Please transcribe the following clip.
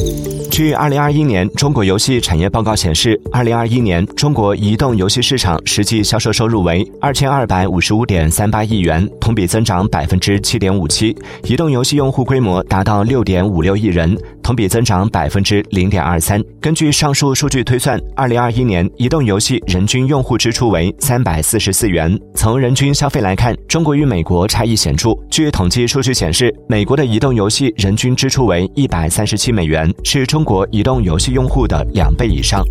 Música 据二零二一年中国游戏产业报告显示，二零二一年中国移动游戏市场实际销售收入为二千二百五十五点三八亿元，同比增长百分之七点五七；移动游戏用户规模达到六点五六亿人，同比增长百分之零点二三。根据上述数据推算，二零二一年移动游戏人均用户支出为三百四十四元。从人均消费来看，中国与美国差异显著。据统计数据显示，美国的移动游戏人均支出为一百三十七美元，是中。国移动游戏用户的两倍以上。